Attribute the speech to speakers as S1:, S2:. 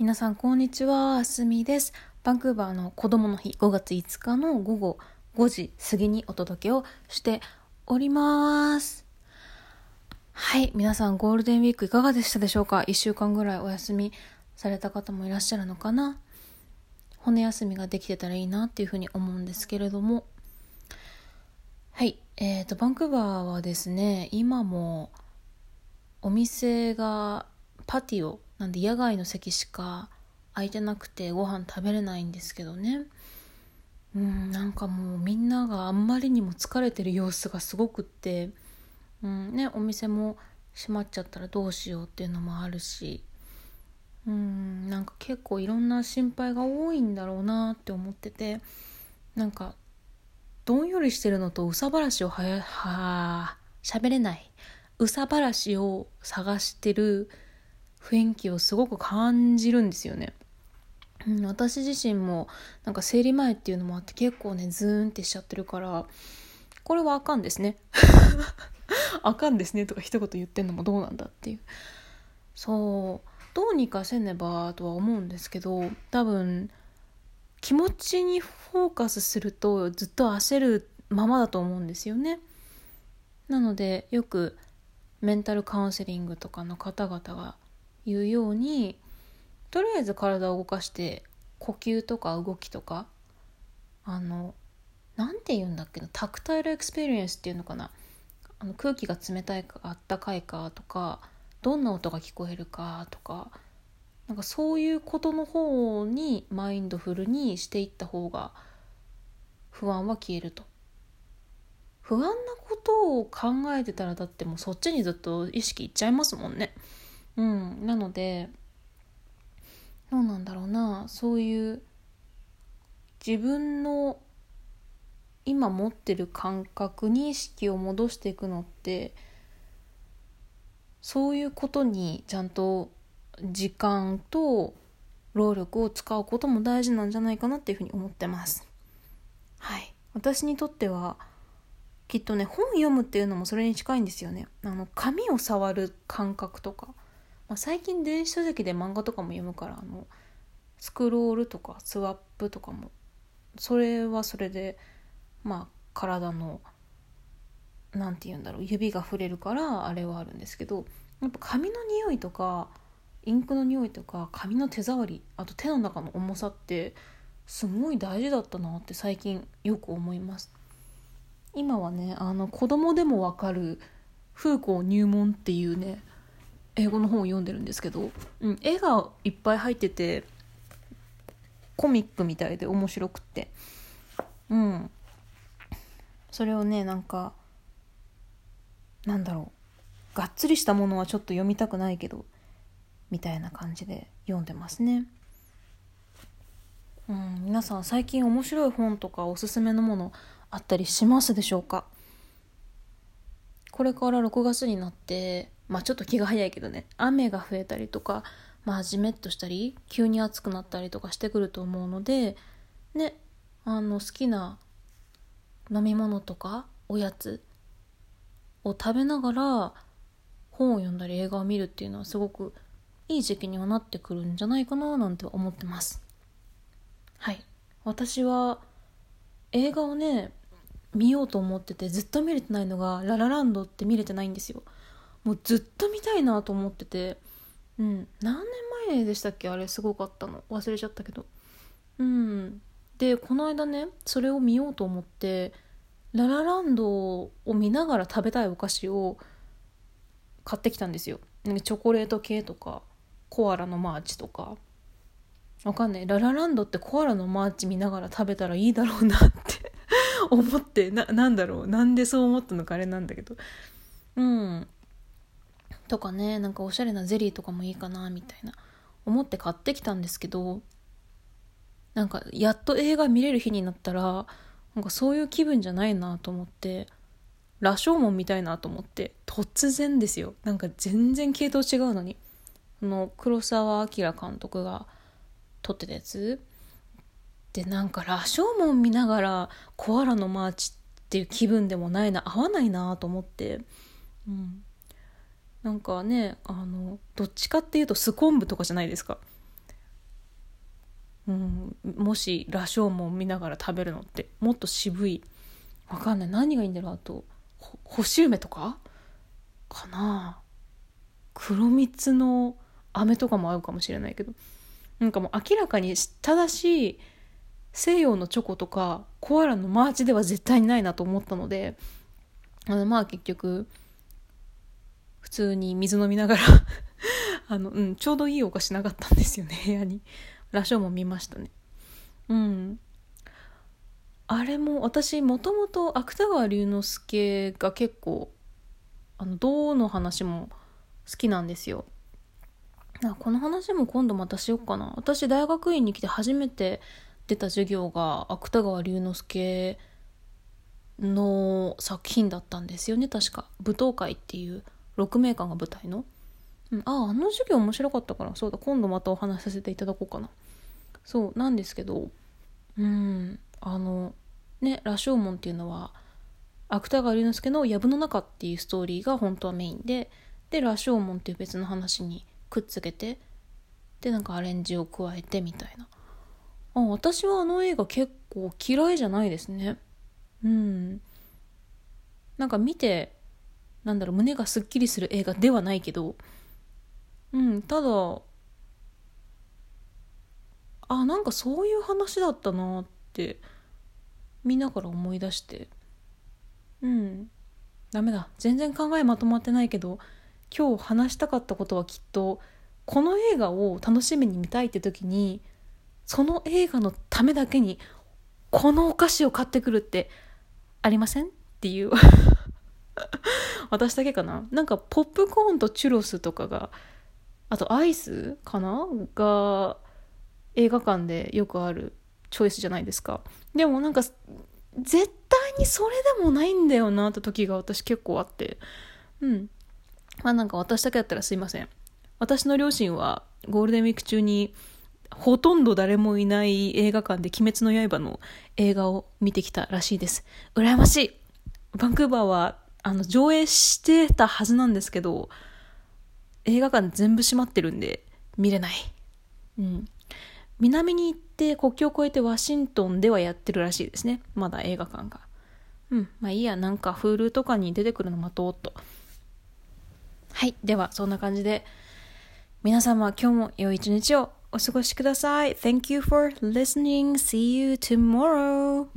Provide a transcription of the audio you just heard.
S1: 皆さんこんにちは、あすみです。バンクーバーの子供の日5月5日の午後5時過ぎにお届けをしております。はい、皆さんゴールデンウィークいかがでしたでしょうか ?1 週間ぐらいお休みされた方もいらっしゃるのかな？骨休みができてたらいいなっていうふうに思うんですけれども。はい、えーと、バンクーバーはですね、今もお店がパティオなんで野外の席しか空いてなくてご飯食べれないんですけどね。うんなんかもうみんながあんまりにも疲れてる様子がすごくって、うんね、お店も閉まっちゃったらどうしようっていうのもあるし。うんなんか結構いろんな心配が多いんだろうなって思ってて。なんかどんよりしてるのとうさばらしをはやは喋れない。うさばらしを探してる雰囲気をすごく感じるんですよね。うん、私自身もなんか生理前っていうのもあって結構ねズーンってしちゃってるからこれはあかんですね。あかんですねとか一言言ってんのもどうなんだっていう。そうどうにかせねばとは思うんですけど多分気持ちにフォーカスするとずっと焦るままだと思うんですよね。なのでよくメンタルカウンセリングとかの方々がいうようにとりあえず体を動かして呼吸とか動きとかあの何て言うんだっけな tactile experience っていうのかなあの空気が冷たいかあったかいかとかどんな音が聞こえるかとかなんかそういうことの方にマインドフルにしていった方が不安は消えると。不安なことを考えてたらだってもうそっちにずっと意識いっちゃいますもんね。うん、なのでどうなんだろうなそういう自分の今持ってる感覚に意識を戻していくのってそういうことにちゃんと時間と労力を使うことも大事なんじゃないかなっていうふうに思ってます。はい。私にとってはきっとね本読むっていうのもそれに近いんですよね。あの紙を触る感覚とかまあ、最近電子書籍で漫画とかも読むからあのスクロールとかスワップとかもそれはそれでまあ体の何て言うんだろう指が触れるからあれはあるんですけどやっぱ紙の匂いとかインクの匂いとか紙の手触りあと手の中の重さってすごい大事だったなって最近よく思います。今はねあの子供でもわかる風光入門っていうね英語の本を読んでるんですけど、うん、絵がいっぱい入っててコミックみたいで面白くって。うん。それをねなんかなんだろう。がっつりしたものはちょっと読みたくないけどみたいな感じで読んでますね。うん、皆さん最近面白い本とかおすすめのものあったりしますでしょうか？これから6月になってまあちょっと気が早いけどね雨が増えたりとかまあじめっとしたり急に暑くなったりとかしてくると思うのでねあの好きな飲み物とかおやつを食べながら本を読んだり映画を見るっていうのはすごくいい時期にはなってくるんじゃないかななんて思ってます。はい。私は映画をね見ようと思っててずっと見れてないのが「ララランド」って見れてないんですよ。もうずっと見たいなと思ってて。うん。何年前でしたっけ？あれすごかったの。忘れちゃったけど。うん。でこの間ねそれを見ようと思ってララランドを見ながら食べたいお菓子を買ってきたんですよ。なんかチョコレート系とかコアラのマーチとか。わかんない。ララランドってコアラのマーチ見ながら食べたらいいだろうなって。思ってななんだろう。なんでそう思ったのかあれなんだけど。うん。とかねなんかおしゃれなゼリーとかもいいかなみたいな。思って買ってきたんですけどなんかやっと映画見れる日になったらなんかそういう気分じゃないなと思って羅生門みたいなと思って突然ですよ。なんか全然系統違うのに。の黒澤明監督が撮ってたやつでなんか羅生門見ながらコアラのマーチっていう気分でもないな合わないなと思って、うん、なんかねあのどっちかっていうとスコンブとかじゃないですか。うん、もし羅生門見ながら食べるのってもっと渋い。わかんない。何がいいんだろうあと干し梅とか？かな。黒蜜の飴とかも合うかもしれないけど。なんかもう明らかに正しい西洋のチョコとかコアラのマーチでは絶対にないなと思ったのであのまあ結局普通に水飲みながら あの、うん、ちょうどいいお菓子なかったんですよね 部屋に。羅生も見ましたね。うん。あれも私もともと芥川龍之介が結構あの銅の話も好きなんですよ。この話も今度またしよっかな。私大学院に来て初めて出た授業が芥川龍之介の作品だったんですよね確か。舞踏会っていう6名間が舞台の、うん、あああの授業面白かったから。そうだ今度またお話しさせていただこうかな。そうなんですけどうんあのね羅生門っていうのは芥川龍之介の「藪の中」っていうストーリーが本当はメインでで羅生門っていう別の話にくっつけてでなんかアレンジを加えてみたいな。あ私はあの映画結構嫌いじゃないですね。うん。なんか見てなんだろう胸がすっきりする映画ではないけど。うんただあなんかそういう話だったなって見ながら思い出して。うん。ダメだ。全然考えまとまってないけど今日話したかったことはきっとこの映画を楽しみに見たいって時にその映画のためだけにこのお菓子を買ってくるってありません？っていう。私だけかな？なんかポップコーンとチュロスとかがあとアイスかな？が映画館でよくあるチョイスじゃないですか。でもなんか絶対にそれでもないんだよなって時が私結構あって。うん。まあなんか私だけだったらすいません。私の両親はゴールデンウィーク中にほとんど誰もいない映画館で鬼滅の刃の映画を見てきたらしいです。羨ましいバンクーバーはあの上映してたはずなんですけど、映画館全部閉まってるんで見れない。うん。南に行って国境を越えてワシントンではやってるらしいですね。まだ映画館が。うん。まあいいや、なんか Hulu とかに出てくるの待とうと。はい。では、そんな感じで、皆様今日も良い一日をお過ごしください。Thank you for listening. See you tomorrow.